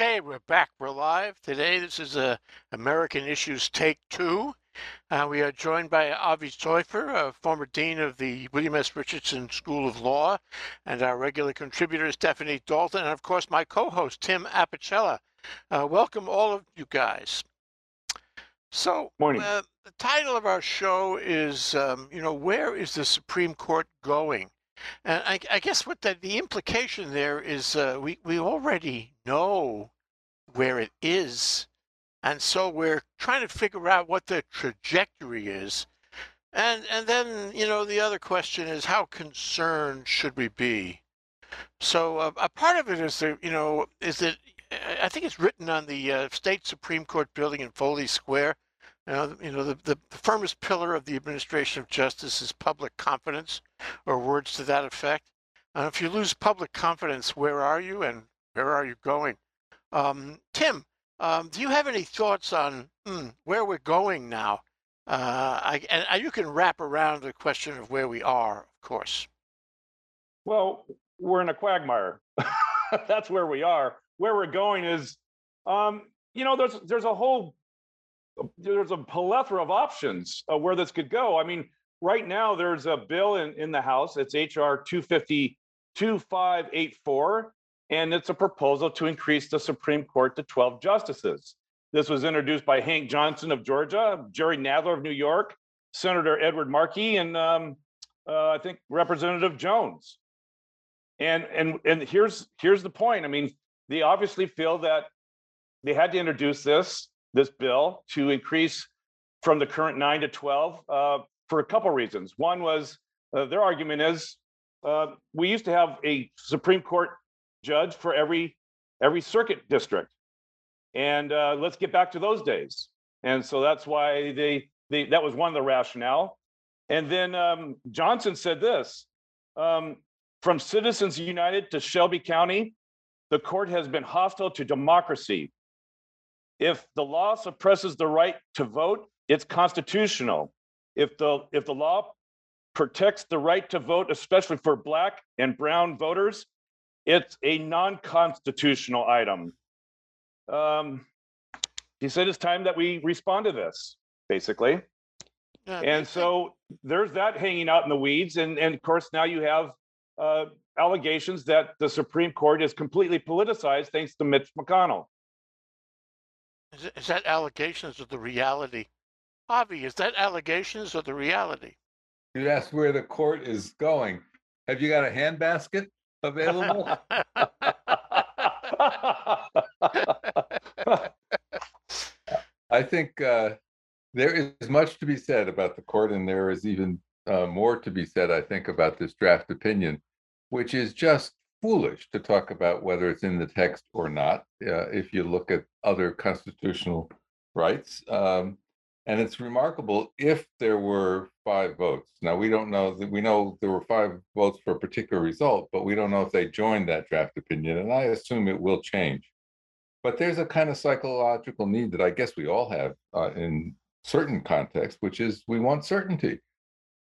Okay, we're back. We're live today. This is uh, American Issues Take Two. Uh, we are joined by Avi Soifer, uh, former dean of the William S. Richardson School of Law, and our regular contributor Stephanie Dalton, and of course my co-host Tim Apicella. Uh, welcome all of you guys. So, Morning. uh, the title of our show is, um, you know, where is the Supreme Court going? And I, I guess what the, the implication there is, uh, we we already know where it is, and so we're trying to figure out what the trajectory is. And and then you know the other question is how concerned should we be? So uh, a part of it is that you know is that I think it's written on the uh, state Supreme Court building in Foley Square. You know, you know the, the firmest pillar of the administration of justice is public confidence, or words to that effect. And if you lose public confidence, where are you and where are you going? Um, Tim, um, do you have any thoughts on hmm, where we're going now? Uh, I, and you can wrap around the question of where we are, of course. Well, we're in a quagmire. That's where we are. Where we're going is, um, you know, there's there's a whole there's a plethora of options uh, where this could go. I mean, right now there's a bill in, in the House. It's HR 250 2584, and it's a proposal to increase the Supreme Court to 12 justices. This was introduced by Hank Johnson of Georgia, Jerry Nadler of New York, Senator Edward Markey, and um, uh, I think Representative Jones. And and and here's here's the point. I mean, they obviously feel that they had to introduce this this bill to increase from the current nine to 12 uh, for a couple reasons. One was uh, their argument is uh, we used to have a Supreme Court judge for every every circuit district, and uh, let's get back to those days. And so that's why they they that was one of the rationale. And then um, Johnson said this: um, from Citizens United to Shelby County, the court has been hostile to democracy. If the law suppresses the right to vote, it's constitutional. If the if the law protects the right to vote, especially for black and brown voters, it's a non-constitutional item. Um, he said it's time that we respond to this, basically. Yeah, And so there's that hanging out in the weeds. And, and of course, now you have uh, allegations that the Supreme Court is completely politicized thanks to Mitch McConnell. Is, it- is that allegations or the reality? Avi, is that allegations or the reality? You asked where the court is going. Have you got a handbasket available? I think uh, there is much to be said about the court, and there is even uh, more to be said, I think, about this draft opinion, which is just foolish to talk about whether it's in the text or not. Uh, if you look at other constitutional rights, um, and it's remarkable if there were five votes. Now, we don't know that we know there were five votes for a particular result, but we don't know if they joined that draft opinion. And I assume it will change. But there's a kind of psychological need that I guess we all have uh, in certain contexts, which is we want certainty.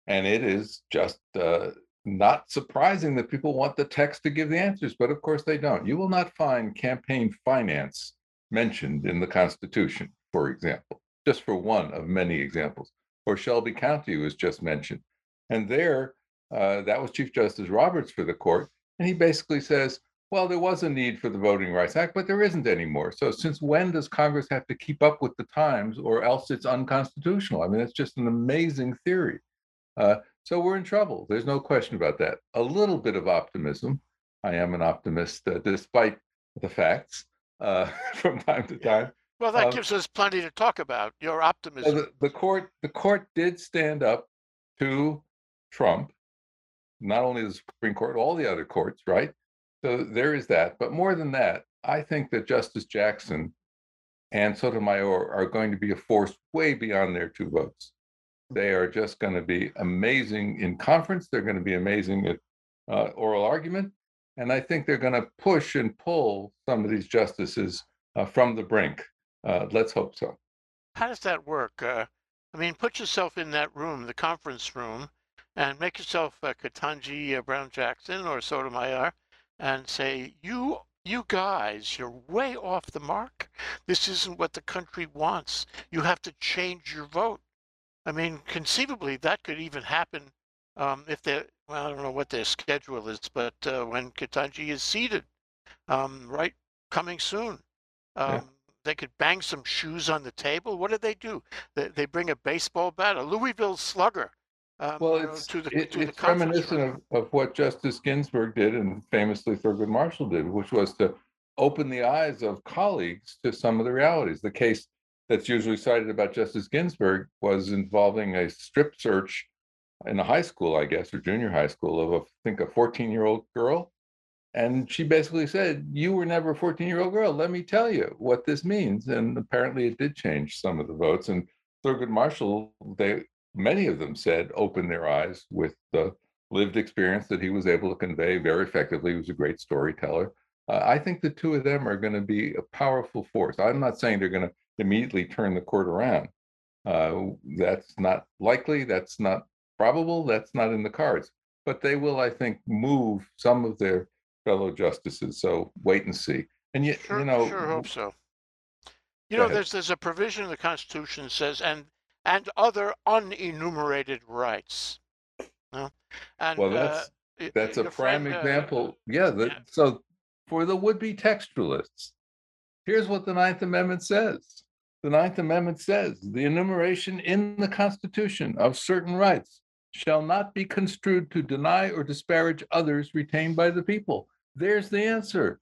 And it is just uh, not surprising that people want the text to give the answers, but of course they don't. You will not find campaign finance mentioned in the Constitution, for example just for one of many examples. Or Shelby County was just mentioned. And there, uh, that was Chief Justice Roberts for the court. And he basically says, well, there was a need for the Voting Rights Act, but there isn't anymore. So since when does Congress have to keep up with the times or else it's unconstitutional? I mean, it's just an amazing theory. Uh, so we're in trouble. There's no question about that. A little bit of optimism. I am an optimist uh, despite the facts uh, from time to Yeah. time. Well, that Um, gives us plenty to talk about. Your optimism. the, the court, the court did stand up to Trump, not only the Supreme Court, all the other courts, right? So there is that. But more than that, I think that Justice Jackson and Sotomayor are going to be a force way beyond their two votes. They are just going to be amazing in conference. They're going to be amazing at uh, oral argument. And I think they're going to push and pull some of these justices uh, from the brink. Uh, let's hope so. How does that work? Uh, I mean, put yourself in that room, the conference room, and make yourself uh, Ketanji uh, Brown Jackson or Sotomayor, and say, "You you guys, you're way off the mark. This isn't what the country wants. You have to change your vote. I mean, conceivably, that could even happen um, if they well, I don't know what their schedule is, but uh, when Ketanji is seated, um, right, coming soon, um, Yeah. they could bang some shoes on the table. What do they do? They, they bring a baseball bat, a Louisville Slugger, um, Well, know, it's, to the it- to it's reminiscent room. of, of what Justice Ginsburg did and famously Thurgood Marshall did, which was to open the eyes of colleagues to some of the realities. The case that's usually cited about Justice Ginsburg was involving a strip search in a high school, I guess, or junior high school of, a- I think, a 14-year-old girl. And she basically said, you were never a 14-year-old girl. Let me tell you what this means. And apparently it did change some of the votes. And Thurgood Marshall, they, many of them said, opened their eyes with the lived experience that he was able to convey very effectively. He was a great storyteller. Uh, I think the two of them are going to be a powerful force. I'm not saying they're going to immediately turn the court around. Uh, that's not likely. That's not probable. That's not in the cards. But they will, I think, move some of their fellow justices. So wait and see. And yet, Sure, you know, sure hope so. You know, ahead. there's there's a provision in the Constitution that says and and other unenumerated rights. No? And well, uh, that's y- that's a prime friend, uh, example. Yeah. That, yeah. So for the would-be textualists, here's what the Ninth Amendment says. The Ninth Amendment says the enumeration in the Constitution of certain rights shall not be construed to deny or disparage others retained by the people. There's the answer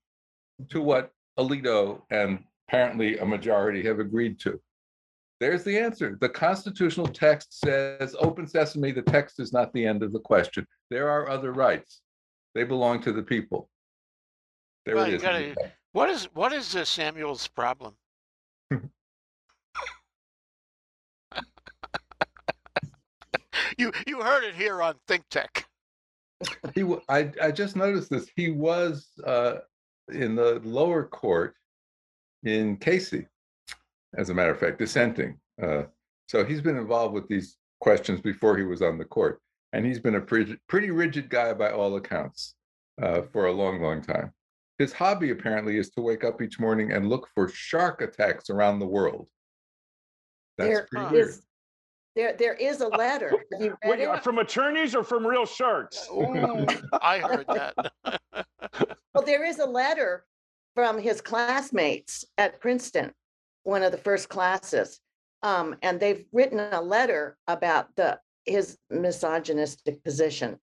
to what Alito and apparently a majority have agreed to. There's the answer. The constitutional text says, open sesame, the text is not the end of the question. There are other rights. They belong to the people. There Well, it is. gotta- What is what is uh, Samuel's problem? you you heard it here on Think Tech. He, I, I just noticed this. He was uh, in the lower court in Casey, as a matter of fact, dissenting. Uh, so he's been involved with these questions before he was on the court. And he's been a pretty, pretty rigid guy by all accounts uh, for a long, long time. His hobby apparently is to wake up each morning and look for shark attacks around the world. That's There pretty Huh. weird. is, there, there is a letter. Have you read Wait, it? from attorneys or from real sharks? I heard that. Well, there is a letter from his classmates at Princeton, one of the first classes. Um, and they've written a letter about the, his misogynistic position.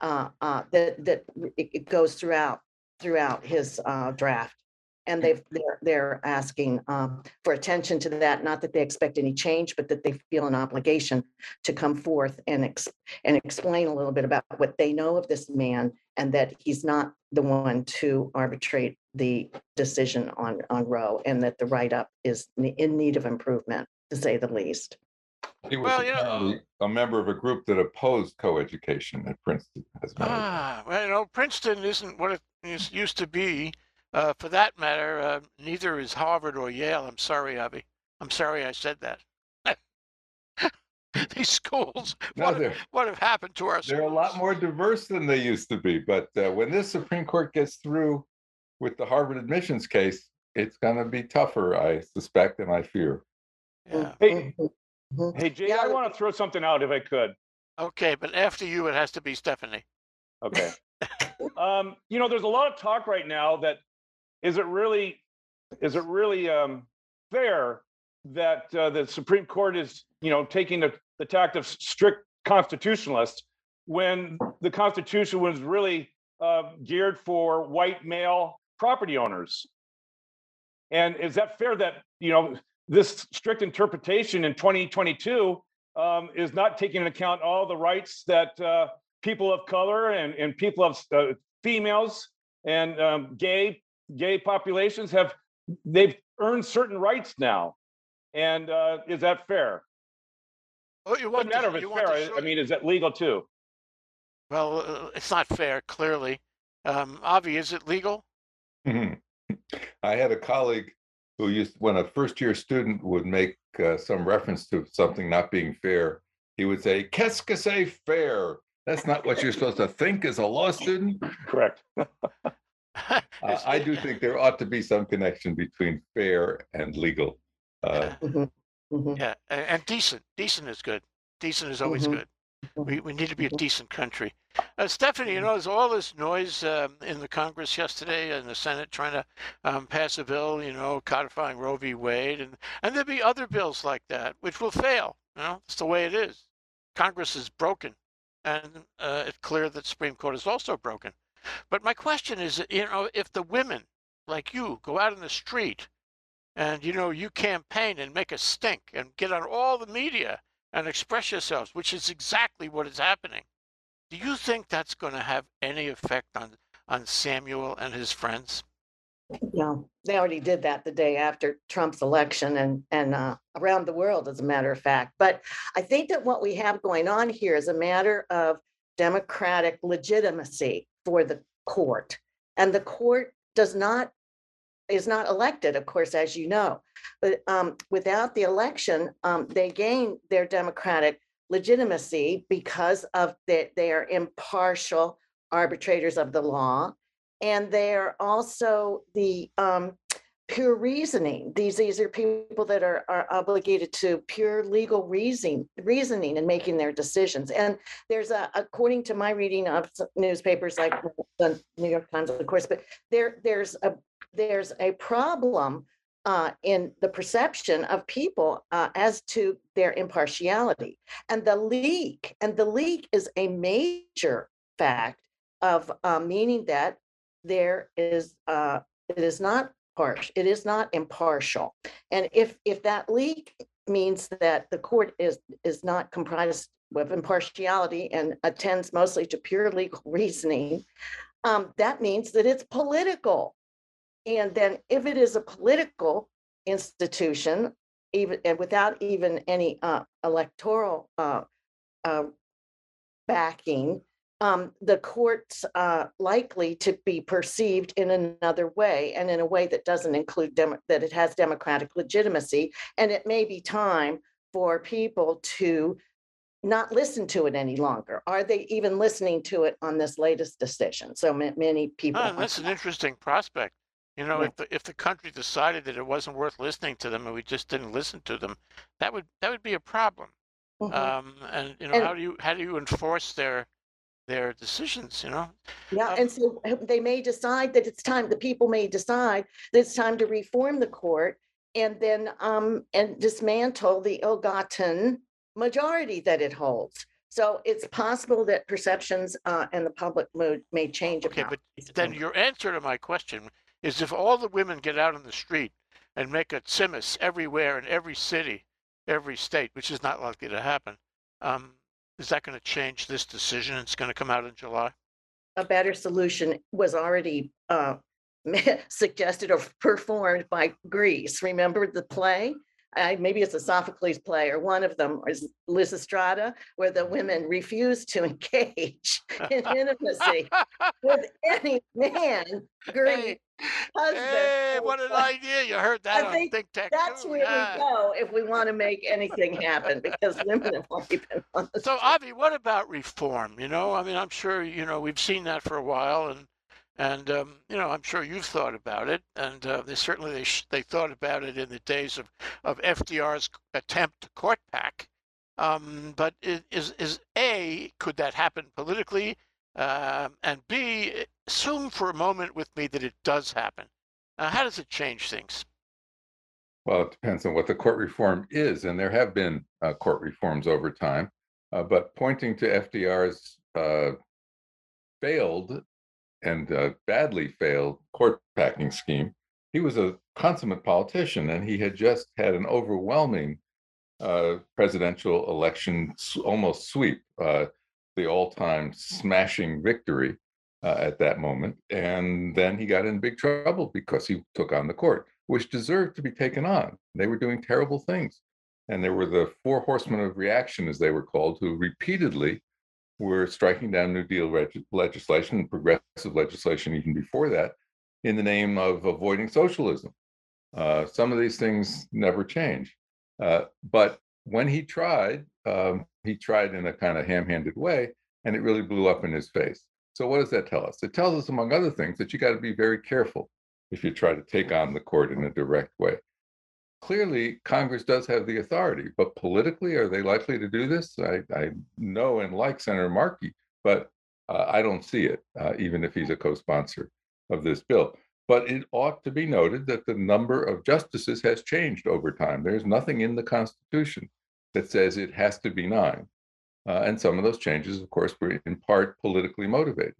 Uh, uh, that, that it, it goes throughout, throughout his, uh, draft. And they've, they're, they're asking, um, for attention to that, not that they expect any change, but that they feel an obligation to come forth and ex, and explain a little bit about what they know of this man and that he's not the one to arbitrate the decision on, on Roe and that the write-up is in need of improvement, to say the least. He was Well, you know- a member of a group that opposed coeducation at Princeton. as a matter of fact. Ah, well, you know, Princeton isn't what it used to be. Uh, for that matter, uh, neither is Harvard or Yale. I'm sorry, Avi. I'm sorry I said that. These schools, No, what, have, what have happened to our they're a lot more diverse than they used to be. But uh, when this Supreme Court gets through with the Harvard admissions case, it's going to be tougher, I suspect, and I fear. Yeah. Hey, Mhm, mhm. hey, Jay, Yeah, I want to throw something out if I could. Okay, but after you, it has to be Stephanie. Okay. um, you know, there's a lot of talk right now that is it really is it really um, fair that uh, the Supreme Court is you know taking the, the tact of strict constitutionalist when the Constitution was really uh, geared for white male property owners. And is that fair that you know this strict interpretation in 2022 um, is not taking into account all the rights that uh, people of color and, and people of uh, females and um, gay gay populations have they've earned certain rights now and uh, is that fair Oh, you doesn't want matter the, if it's fair the I- i mean is that legal too Well, uh, it's not fair. Clearly, um, Avi, is it legal? I had a colleague who used, when a first year student would make uh, some reference to something not being fair, he would say, Qu'est-ce que c'est fair? That's not what you're supposed to think as a law student. correct I Uh, I do think there ought to be some connection between fair and legal. Uh, Mhm, mhm. Yeah, a- and decent. Decent is good. Decent is always Mhm. good. We, we need to be a Mhm. decent country. Uh, Stephanie, you know, there's all this noise um, in the Congress yesterday and the Senate trying to um, pass a bill, you know, codifying Roe v. Wade, and and there'll be other bills like that which will fail. You know, it's the way it is. Congress is broken, and uh, it's clear that Supreme Court is also broken. But my question is, you know, if the women like you go out in the street and you know you campaign and make a stink and get on all the media and express yourselves, which is exactly what is happening. Do you think that's going to have any effect on on Samuel and his friends? Yeah, they already did that the day after Trump's election and, and uh, around the world, as a matter of fact. But I think that what we have going on here is a matter of democratic legitimacy for the court. And the court does not, is not elected, of course, as you know. But um, without the election, um, they gain their democratic legitimacy because of that they are impartial arbitrators of the law and they're also the um, pure reasoning. These these are people that are are obligated to pure legal reasoning reasoning and making their decisions. And there's a according to my reading of newspapers like the New York Times, of course, but there there's a there's a problem uh, in the perception of people uh, as to their impartiality. And the leak, and the leak is a major fact of uh, meaning that there is, uh, it is not it is not impartial. And if, if that leak means that the court is, is not comprised of impartiality and attends mostly to pure legal reasoning, um, that means that it's political. And then if it is a political institution, even, and without even any, uh, electoral, uh, uh, backing, um, the court's uh, likely to be perceived in another way and in a way that doesn't include dem- that it has democratic legitimacy. And it may be time for people to not listen to it any longer. Are they even listening to it on this latest decision? So ma- many people. Are that's an interesting prospect. You know, Yeah. if the if the country decided that it wasn't worth listening to them and we just didn't listen to them, that would that would be a problem. Mhm. Um, and you know, And- how do you how do you enforce their their decisions? You know, Yeah, Um, and so uh, they may decide that it's time, the people may decide that it's time to reform the court and then um and dismantle the ill-gotten majority that it holds. So it's possible that perceptions uh and the public mood may change. okay, but then your answer to my question is if all the women get out on the street and make a tsimus everywhere in every city, every state, which is not likely to happen, um, is that going to change this decision? It's going to come out in July. a better solution was already uh suggested or performed by Greece. Remember the play? I, maybe it's a Sophocles play or one of them, or is Lysistrata, where the women refuse to engage in intimacy with any man, Greek Hey, husband. hey, what an idea! You heard that on think Think Tech. That's too, where yeah. we go if we want to make anything happen, because women have already been on the So, street. Avi, what about reform? You know, I mean, I'm sure you know we've seen that for a while, and and um, you know, I'm sure you've thought about it, and uh, they certainly they they thought about it in the days of of FDR's attempt to court pack. Um, but i- is is a could that happen politically? Um, and B, assume for a moment with me that it does happen. Uh, how does it change things? Well, it depends on what the court reform is, and there have been uh, court reforms over time. Uh, but pointing to FDR's uh, failed and uh, badly failed court packing scheme, he was a consummate politician, and he had just had an overwhelming uh, presidential election almost sweep, uh, the all-time smashing victory uh, at that moment. And then he got in big trouble because he took on the court, which deserved to be taken on. They were doing terrible things. And there were the four horsemen of reaction, as they were called, who repeatedly were striking down New Deal reg- legislation and progressive legislation even before that in the name of avoiding socialism. Uh, some of these things never change. Uh, but when he tried, um, he tried in a kind of ham handed way, and it really blew up in his face. So what does that tell us? It tells us, among other things, that you got to be very careful if you try to take on the court in a direct way. Clearly, Congress does have the authority, but politically, are they likely to do this? I, I know and like Senator Markey, but uh, I don't see it, uh, even if he's a co-sponsor of this bill. But it ought to be noted that the number of justices has changed over time. There's nothing in the Constitution that says it has to be nine. Uh, and some of those changes, of course, were in part politically motivated.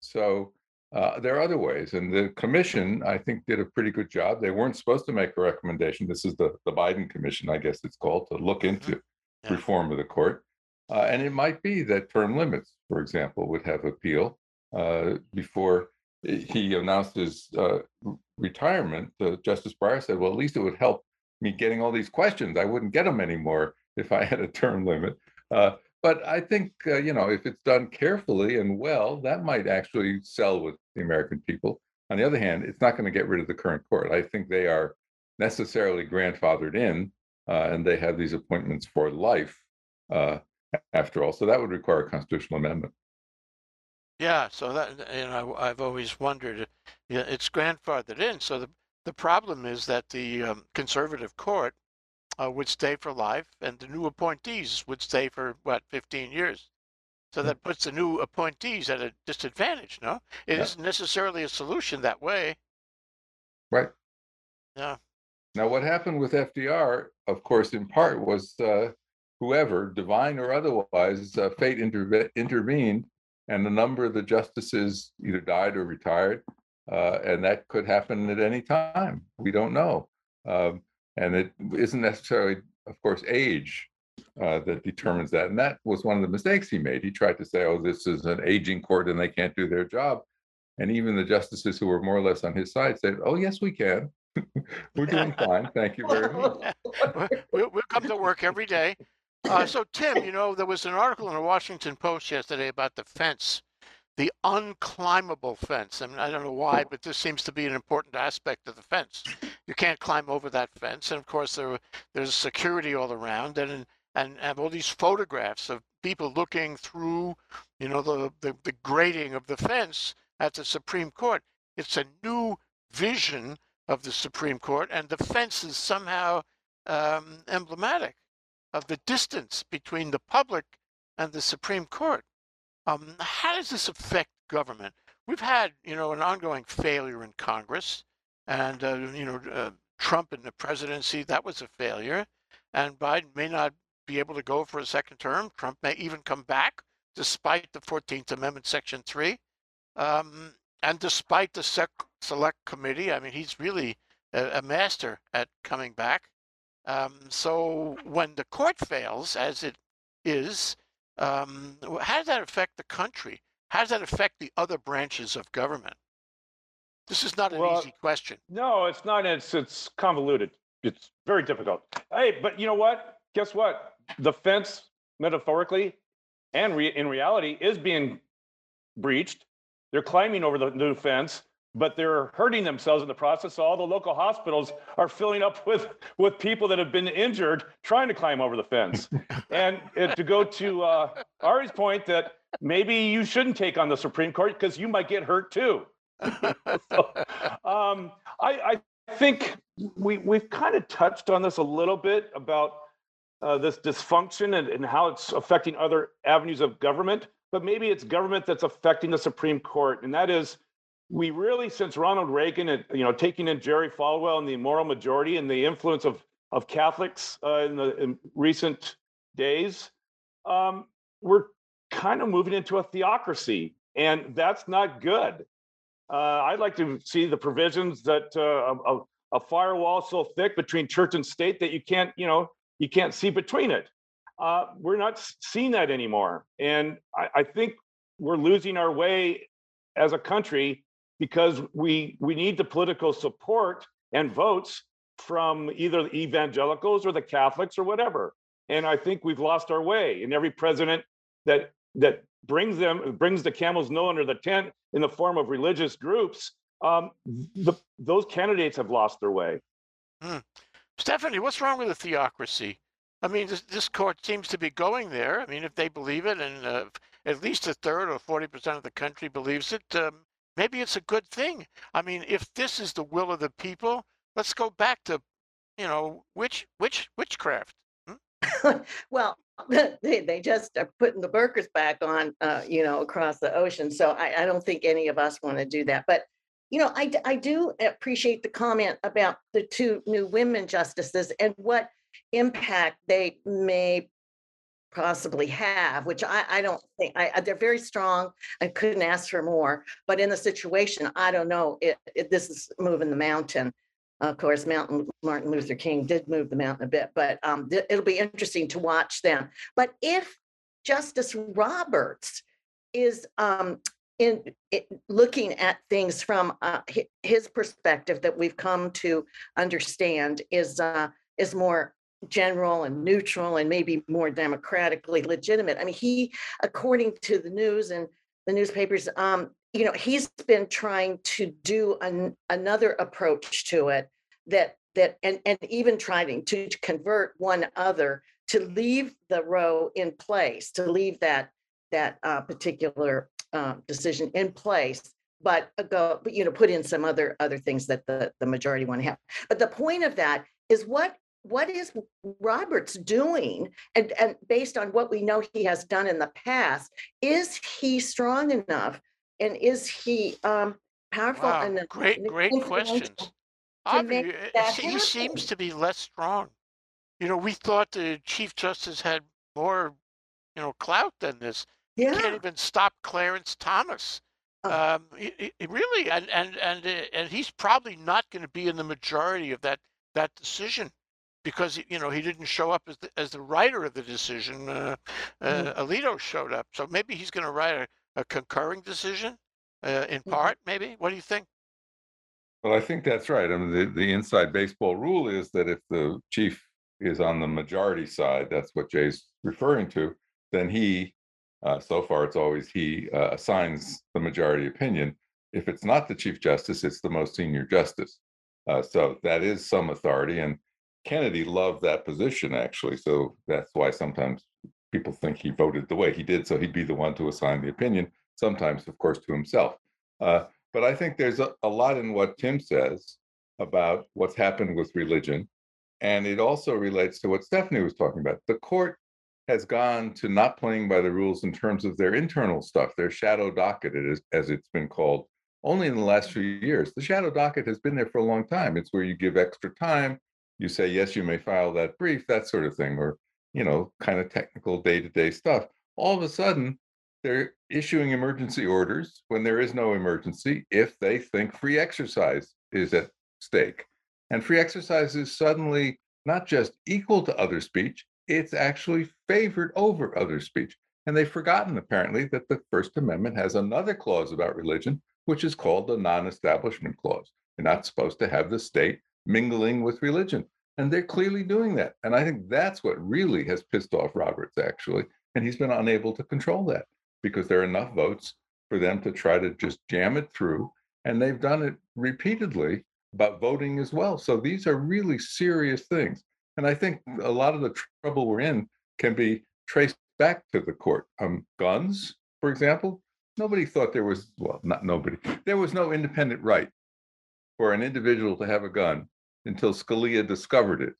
So uh, there are other ways. And the commission, I think, did a pretty good job. They weren't supposed to make a recommendation. This is the, the Biden Commission, I guess it's called, to look into Yeah. reform of the court. Uh, and it might be that term limits, for example, would have appeal uh, before he announced his uh, retirement. Uh, Justice Breyer said, well, at least it would help me getting all these questions. I wouldn't get them anymore if I had a term limit. Uh, but I think, uh, you know, if it's done carefully and well, that might actually sell with the American people. On the other hand, it's not going to get rid of the current court. I think they are necessarily grandfathered in uh, and they have these appointments for life uh, after all. So that would require a constitutional amendment. Yeah, so that, you know, I've always wondered, it's grandfathered in. So the, the problem is that the um, conservative court uh, would stay for life and the new appointees would stay for what, 15 years. So that puts the new appointees at a disadvantage, no? It Yeah. not necessarily a solution that way. Right. Yeah. Now, what happened with FDR, of course, in part was uh, whoever, divine or otherwise, uh, fate interve- intervened, and a number of the justices either died or retired, uh, and that could happen at any time. We don't know, um, and it isn't necessarily, of course, age uh, that determines that. And that was one of the mistakes he made. He tried to say, "Oh, this is an aging court, and they can't do their job." And even the justices who were more or less on his side said, "Oh, yes, we can. We're doing fine. Thank you very much." We'll, we'll come to work every day. Uh, so, Tim, you know, there was an article in the Washington Post yesterday about the fence, the unclimbable fence. I mean, I don't know why, but this seems to be an important aspect of the fence. You can't climb over that fence, and of course, there there's security all around, and and have all these photographs of people looking through, you know, the the, the grating of the fence at the Supreme Court. It's a new vision of the Supreme Court, and the fence is somehow um, emblematic of the distance between the public and the Supreme Court. Um, how does this affect government? We've had, you know, an ongoing failure in Congress, and uh, you know, uh, Trump in the presidency that was a failure, and Biden may not be able to go for a second term. Trump may even come back despite the 14th Amendment, Section Three, um, and despite the sec- Select Committee. I mean, he's really a, a master at coming back. Um, so when the court fails, as it is, um, how does that affect the country? How does that affect the other branches of government? This is not an Well, easy question. No, it's not. It's it's convoluted. It's very difficult. Hey, but you know what? Guess what? The fence, metaphorically, and re- in reality, is being breached. They're climbing over the new fence, but they're hurting themselves in the process. So All the local hospitals are filling up with with people that have been injured trying to climb over the fence. and uh, to go to uh, Ari's point, that maybe you shouldn't take on the Supreme Court because you might get hurt too. So, um, I, I think we we've kind of touched on this a little bit about uh, this dysfunction and, and how it's affecting other avenues of government. But maybe it's government that's affecting the Supreme Court, and that is we really, since Ronald Reagan, and you know, taking in Jerry Falwell and the moral majority and the influence of of Catholics uh, in the in recent days, um, we're kind of moving into a theocracy, and that's not good. Uh, I'd like to see the provisions that uh, a, a firewall so thick between church and state that you can't, you know, you can't see between it. Uh, we're not seeing that anymore, and I, I think we're losing our way as a country because we we need the political support and votes from either the evangelicals or the Catholics or whatever. And I think we've lost our way. And every president that that brings them brings the camel's nose under the tent in the form of religious groups, um, the, those candidates have lost their way. Stephanie, what's wrong with the theocracy? I mean, this, this court seems to be going there. I mean, if they believe it, and uh, at least a third or 40% of the country believes it, um, maybe it's a good thing. I mean, if this is the will of the people, let's go back to, you know, witch, witch, witchcraft. well, they, they just are putting the burqas back on, uh, you know, across the ocean. So I, I don't think any of us want to do that. But, you know, I, I do appreciate the comment about the two new women justices and what impact they may possibly have, which I, I don't think, I, they're very strong. I couldn't ask for more, but in the situation, I don't know, it, it, this is moving the mountain. Of course, Mountain, Martin Luther King did move the mountain a bit, but, um, th- it'll be interesting to watch them. But if Justice Roberts is, um, in, looking at things from, uh, his perspective that we've come to understand is, uh, is more general and neutral and maybe more democratically legitimate. I mean, he, according to the news and the newspapers, um, you know, he's been trying to do an, another approach to it that that and and even trying to convert one other to leave the Roe in place, to leave that that uh, particular uh, decision in place, but go, but you know, put in some other other things that the the majority want to have. But the point of that is what what is Roberts doing? And, and based on what we know he has done in the past, is he strong enough? And is he um, powerful Wow, enough? great, great questions. to make Avi, uh, that he seems to be less strong. You know, we thought the Chief Justice had more, you know, clout than this. He can't even stop Clarence Thomas. Oh. Um, he, he- really, and and and uh, and he's probably not going to be in the majority of that that decision because you know he didn't show up as the, as the writer of the decision. Uh, uh, Alito showed up, so maybe he's going to write a, a concurring decision uh, in Mhm. part. Maybe. What do you think? Well, I think that's right. I mean, the, the inside baseball rule is that if the chief is on the majority side, that's what Jay's referring to, then he, uh, so far it's always he, uh, assigns the majority opinion. If it's not the chief justice, it's the most senior justice. Uh, so that is some authority, and Kennedy loved that position actually. So that's why sometimes people think he voted the way he did, so he'd be the one to assign the opinion. Sometimes, of course, to himself. Uh, but I think there's a, a lot in what Tim says about what's happened with religion. And it also relates to what Stephanie was talking about. The court has gone to not playing by the rules in terms of their internal stuff, their shadow docket, is, as it's been called, only in the last few years. The shadow docket has been there for a long time. It's where you give extra time. You say, yes, you may file that brief, that sort of thing, or, you know, kind of technical day to day stuff. All of a sudden, they're issuing emergency orders when there is no emergency if they think free exercise is at stake. And free exercise is suddenly not just equal to other speech, it's actually favored over other speech. And they've forgotten, apparently, that the First Amendment has another clause about religion, which is called the non establishment clause. You're not supposed to have the state mingling with religion. And they're clearly doing that. And I think that's what really has pissed off Roberts, actually. And he's been unable to control that because there are enough votes for them to try to just jam it through. And they've done it repeatedly about voting as well. So these are really serious things. And I think a lot of the trouble we're in can be traced back to the court. Um, guns, for example, nobody thought there was, well, not nobody, there was no independent right for an individual to have a gun until Scalia discovered it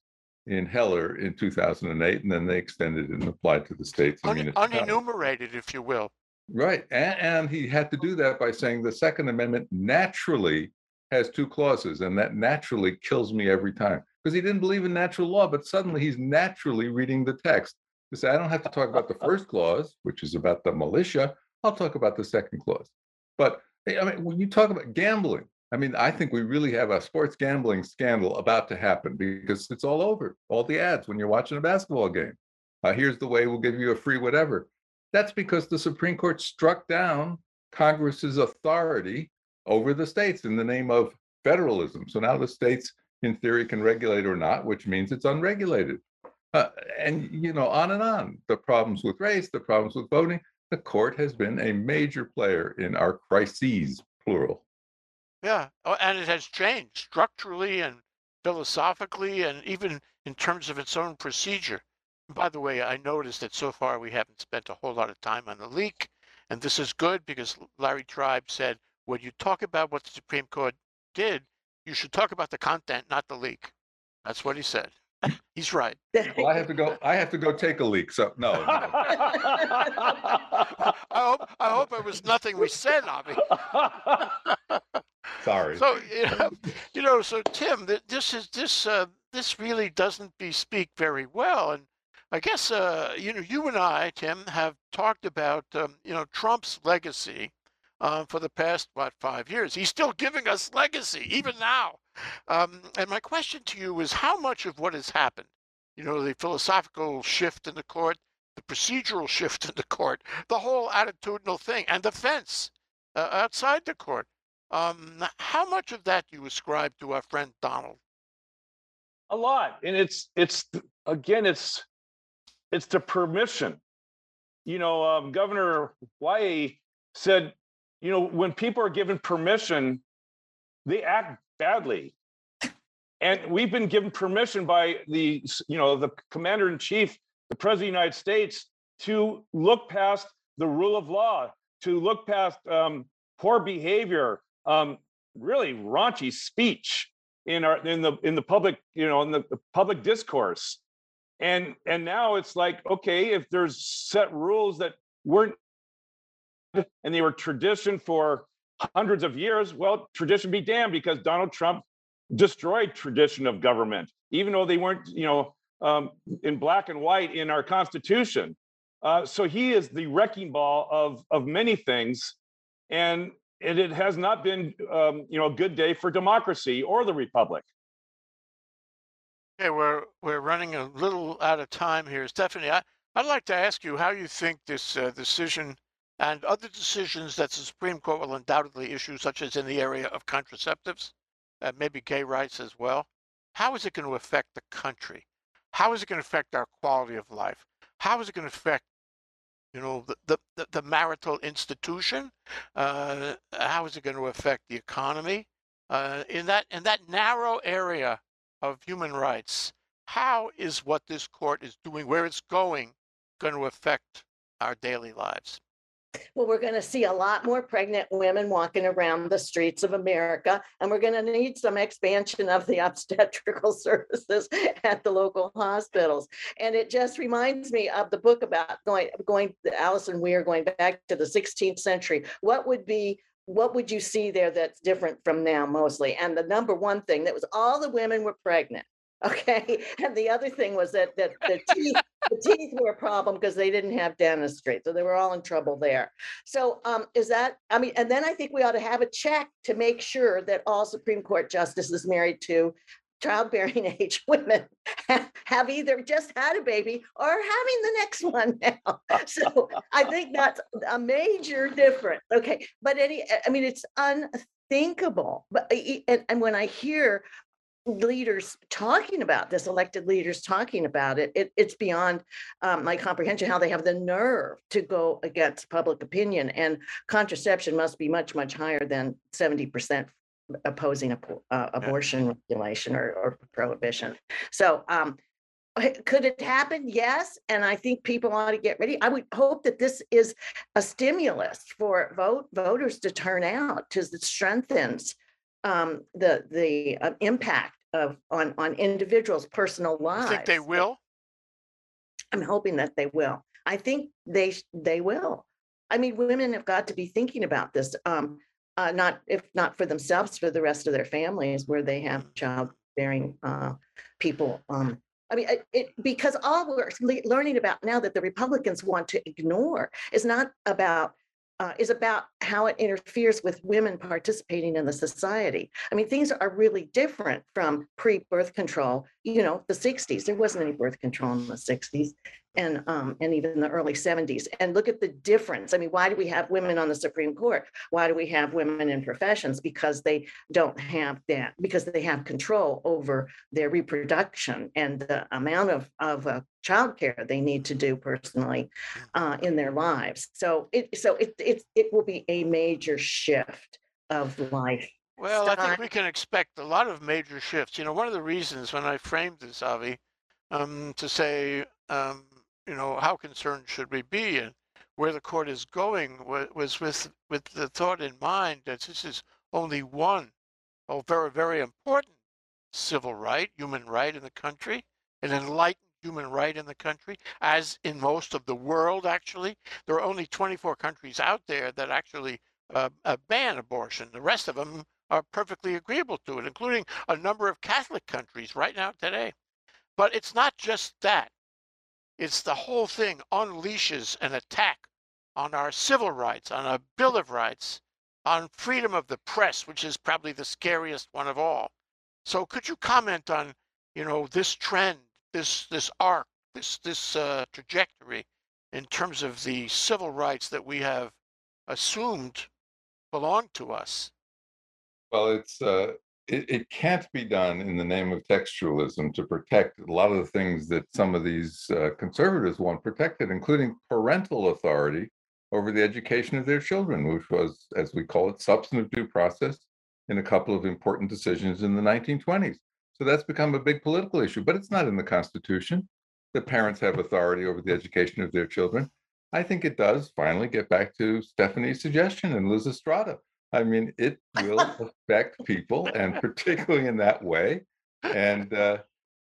in Heller in 2008, and then they extended it and applied to the states Un- unenumerated, if you will. Right. And, and he had to do that by saying the Second Amendment naturally has two clauses, and that naturally kills me every time because he didn't believe in natural law, but suddenly he's naturally reading the text to say, I don't have to talk about the first clause, which is about the militia. I'll talk about the second clause. But I mean, when you talk about gambling, I mean, I think we really have a sports gambling scandal about to happen because it's all over. All the ads when you're watching a basketball game. Uh, here's the way we'll give you a free whatever. That's because the Supreme Court struck down Congress's authority over the states in the name of federalism. So now the states, in theory, can regulate or not, which means it's unregulated. Uh, and you know, on and on. The problems with race, the problems with voting. The court has been a major player in our crises, plural. Yeah, oh, and it has changed structurally and philosophically, and even in terms of its own procedure. By the way, I noticed that so far we haven't spent a whole lot of time on the leak. And this is good because Larry Tribe said, when you talk about what the Supreme Court did, you should talk about the content, not the leak. That's what he said. He's right. Well, I have to go, I have to go take a leak, so, no. no. I hope I hope it was nothing we said, Avi. Sorry. So you know, so Tim, this is this uh, this really doesn't bespeak very well, and I guess uh, you know you and I, Tim, have talked about um, you know Trump's legacy uh, for the past what five years. He's still giving us legacy even now. Um, and my question to you is, how much of what has happened, you know, the philosophical shift in the court, the procedural shift in the court, the whole attitudinal thing, and the fence uh, outside the court. Um, how much of that do you ascribe to our friend Donald? a lot and it's it's again it's it's the permission you know um, governor Hawaii said you know when people are given permission they act badly and we've been given permission by the you know the commander in chief the president of the united states to look past the rule of law to look past um, poor behavior um, really raunchy speech in our in the in the public you know in the the public discourse. And and now it's like okay if there's set rules that weren't and they were tradition for hundreds of years well tradition be damned because donald trump destroyed tradition of government even though they weren't you know um, in black and white in our constitution. Uh, so he is the wrecking ball of of many things. And and it has not been um, you know a good day for democracy or the republic Okay, we're we're running a little out of time here, Stephanie. I, I'd like to ask you how you think this uh, decision and other decisions that the Supreme Court will undoubtedly issue, such as in the area of contraceptives, uh, maybe gay rights as well. How is it going to affect the country? How is it going to affect our quality of life? How is it going to affect, you know, the the, the, marital institution? Uh, how is it going to affect the economy? Uh, in that in that narrow area of human rights, how is what this court is doing, where it's going, going to affect our daily lives? Well, we're going to see a lot more pregnant women walking around the streets of America, and we're going to need some expansion of the obstetrical services at the local hospitals. And it just reminds me of the book about going, going, Alison Weir going back to the 16th century. What would be what would you see there that's different from now mostly? And the number one thing that was all the women were pregnant. Okay. And the other thing was that that the teeth, the teeth were a problem because they didn't have dentistry. So they were all in trouble there. So um, is that, I mean, and then I think we ought to have a check to make sure that all Supreme Court justices married to childbearing age women have either just had a baby or are having the next one now. So I think that's a major difference. Okay, but any, I mean, it's unthinkable. But and, and when I hear leaders talking about this, elected leaders talking about it, it it's beyond um, my comprehension how they have the nerve to go against public opinion. And contraception must be much, much higher than 70% opposing uh, abortion regulation or, or prohibition. So um, uh, could it happen? Yes. And I think people ought to get ready. I would hope that this is a stimulus for vote voters to turn out because it strengthens um, the the uh, impact of on on individuals' personal lives. I think they will. I'm hoping that they will. I think they they will. I mean, women have got to be thinking about this. Um, uh, not if not for themselves, for the rest of their families, where they have childbearing uh, people. Um, I mean, it, it because all we're learning about now that the Republicans want to ignore is not about uh, is about how it interferes with women participating in the society. I mean, things are really different from pre-birth control. You know, the '60s there wasn't any birth control in the '60s, and um, and even the early '70s. And look at the difference. I mean, why do we have women on the Supreme Court? Why do we have women in professions? Because they don't have that. Because they have control over their reproduction and the amount of of uh, childcare they need to do personally uh, in their lives. So it so it it it will be a major shift of life. Well, I think we can expect a lot of major shifts. You know, one of the reasons when I framed this, Avi, um, to say, um, you know, how concerned should we be? And where the court is going was with with the thought in mind that this is only one, a very very important civil right, human right in the country, an enlightened human right in the country, as in most of the world. Actually, there are only 24 countries out there that actually uh, uh, ban abortion. The rest of them are perfectly agreeable to it, including a number of Catholic countries right now today. But it's not just that. It's the whole thing unleashes an attack on our civil rights, on our Bill of Rights, on freedom of the press, which is probably the scariest one of all. So could you comment on, you know, this trend, this this arc, this this uh, trajectory in terms of the civil rights that we have assumed belong to us? Well, it's, uh, it, it can't be done in the name of textualism to protect a lot of the things that some of these uh, conservatives want protected, including parental authority over the education of their children, which was, as we call it, substantive due process in a couple of important decisions in the 1920s. So that's become a big political issue, but it's not in the Constitution. The parents have authority over the education of their children. I think it does finally get back to Stephanie's suggestion and Liz Estrada. I mean, it will affect people, and particularly in that way. And uh,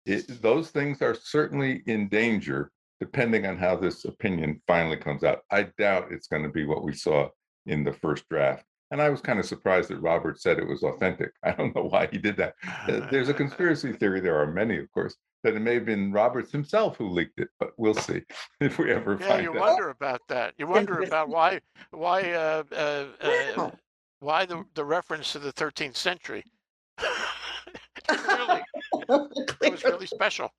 it, those things are certainly in danger, depending on how this opinion finally comes out. I doubt it's going to be what we saw in the first draft. And I was kind of surprised that Robert said it was authentic. I don't know why he did that. Uh, There's a conspiracy theory, there are many, of course, that it may have been Roberts himself who leaked it, but we'll see if we ever Yeah, find you out. wonder about that. You wonder about why why uh, uh, uh, Wow. Why the the reference to the 13th century. Really, it was really special.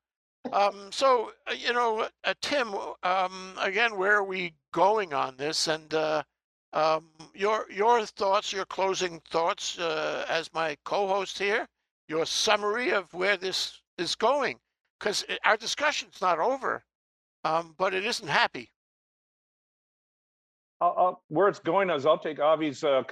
Um, so uh, you know, uh, Tim, um, again, where are we going on this? And uh, um, your your thoughts, your closing thoughts, uh, as my co-host here, your summary of where this is going, because our discussion's not over, um, but it isn't happy. I'll, I'll, where it's going is I'll take Avi's uh,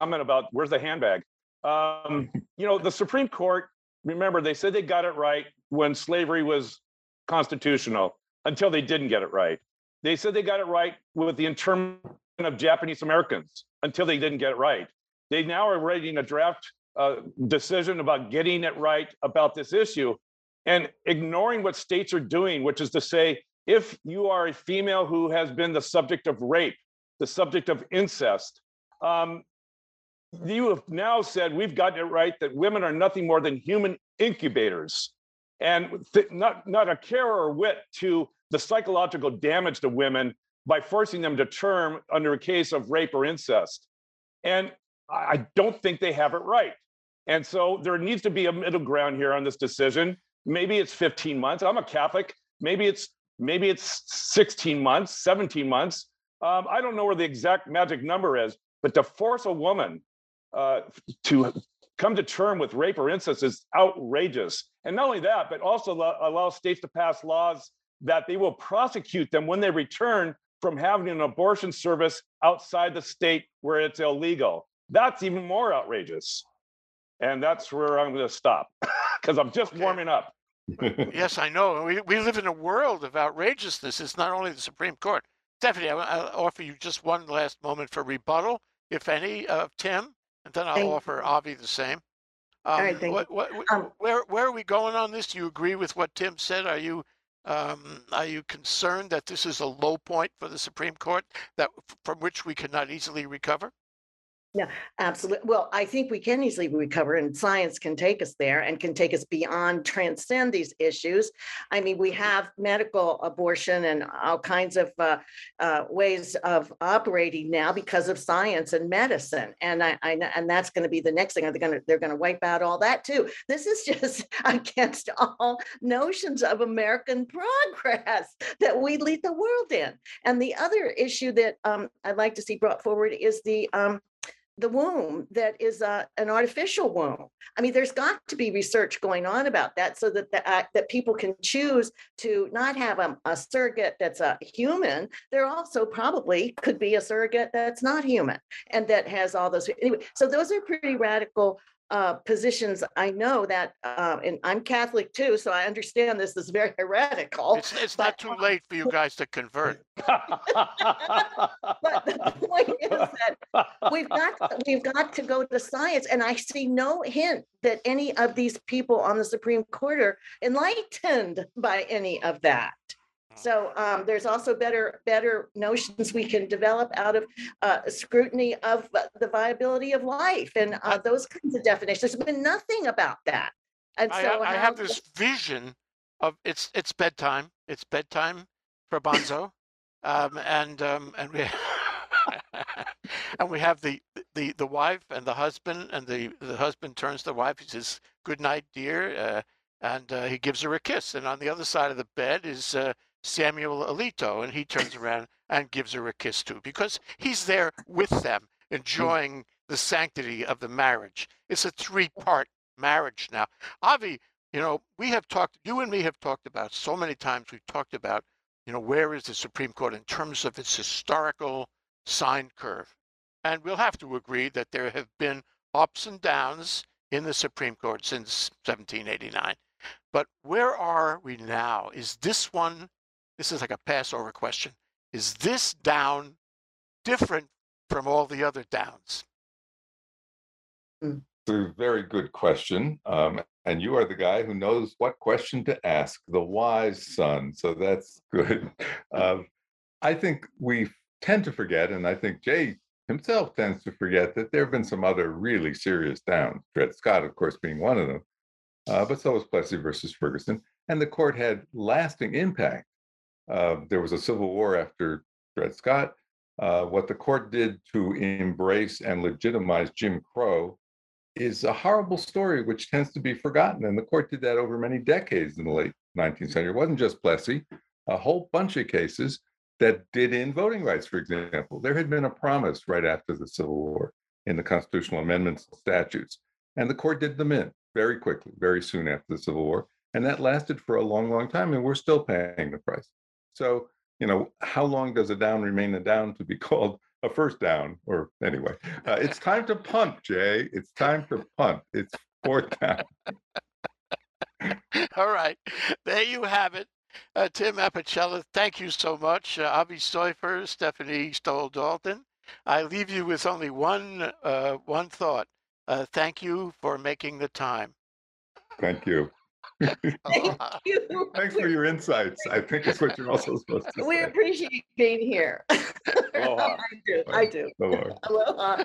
comment about where's the handbag. Um, you know, the Supreme Court, remember, they said they got it right when slavery was constitutional until they didn't get it right. They said they got it right with the internment of Japanese Americans until they didn't get it right. They now are writing a draft uh, decision about getting it right about this issue and ignoring what states are doing, which is to say, if you are a female who has been the subject of rape, the subject of incest. Um, you have now said we've gotten it right that women are nothing more than human incubators, and th- not not a care or wit to the psychological damage to women by forcing them to term under a case of rape or incest. And I don't think they have it right. And so there needs to be a middle ground here on this decision. Maybe it's 15 months. I'm a Catholic. Maybe it's maybe it's 16 months, 17 months. Um, I don't know where the exact magic number is, but to force a woman uh, to come to term with rape or incest is outrageous. And not only that, but also allow, states to pass laws that they will prosecute them when they return from having an abortion service outside the state where it's illegal. That's even more outrageous. And that's where I'm going to stop because I'm just Okay. warming up. Yes, I know. We, we live in a world of outrageousness. It's not only the Supreme Court. Stephanie, I'll offer you just one last moment for rebuttal, if any, of Tim, and then I'll Thank offer Avi the same. All right, Um, thank what, what, wh- Um, where, where are we going on this? Do you agree with what Tim said? Are you, um, are you concerned that this is a low point for the Supreme Court that from which we cannot easily recover? Yeah, absolutely. Well, I think we can easily recover and science can take us there and can take us beyond, transcend these issues. I mean, we have medical abortion and all kinds of uh, uh, ways of operating now because of science and medicine. And I, I and that's going to be the next thing. They're going to, they're going to wipe out all that too. This is just against all notions of American progress that we lead the world in. And the other issue that um, I'd like to see brought forward is the um, the womb that is uh, an artificial womb. I mean, there's got to be research going on about that so that the, uh, that people can choose to not have a, a surrogate that's a human. There also probably could be a surrogate that's not human and that has all those. Anyway, so those are pretty radical uh, positions, I know that, uh, and I'm Catholic too, so I understand this is very heretical. It's, it's not too late for you guys to convert. But the point is that we've got, we've got to go to science, and I see no hint that any of these people on the Supreme Court are enlightened by any of that. So um, there's also better, better notions we can develop out of uh, scrutiny of the viability of life and uh, those kinds of definitions. There's been nothing about that. And I, so I how- have this vision of it's it's bedtime. It's bedtime for Bonzo, um, and um, and we and we have the the the wife and the husband, and the the husband turns to the wife. He says, "Good night, dear," uh, and uh, he gives her a kiss. And on the other side of the bed is uh, Samuel Alito, and he turns around and gives her a kiss too, because he's there with them, enjoying the sanctity of the marriage. It's a three-part marriage now. Avi, you know, we have talked, you and me have talked about so many times, we've talked about, you know, where is the Supreme Court in terms of its historical sine curve? And we'll have to agree that there have been ups and downs in the Supreme Court since 1789. But where are we now? Is this one, this is like a Passover question, is this down different from all the other downs? It's a very good question. Um, and you are the guy who knows what question to ask, the wise son. So that's good. Um, I think we tend to forget, and I think Jay himself tends to forget that there have been some other really serious downs. Dred Scott, of course, being one of them. Uh, but so was Plessy versus Ferguson. And the court had lasting impact. Uh, there was a civil war after Dred Scott. Uh, what the court did to embrace and legitimize Jim Crow is a horrible story which tends to be forgotten. And the court did that over many decades in the late 19th century. It wasn't just Plessy, a whole bunch of cases that did in voting rights, for example. There had been a promise right after the Civil War in the constitutional amendments and statutes, and the court did them in very quickly, very soon after the Civil War. And that lasted for a long, long time, and we're still paying the price. So, you know, how long does a down remain a down to be called a first down? Or anyway, uh, it's time to punt, Jay. It's time to punt. It's fourth down. All right, there you have it. Uh, Tim Apicella, thank you so much. Uh, Avi Soifer, Stephanie Stoll Dalton. I leave you with only one uh, one thought. Uh, thank you for making the time. Thank you. Aloha. You- Thanks for your insights. I think it's what you're also supposed to We say. appreciate being here. Aloha. I do, I do. Aloha. Aloha.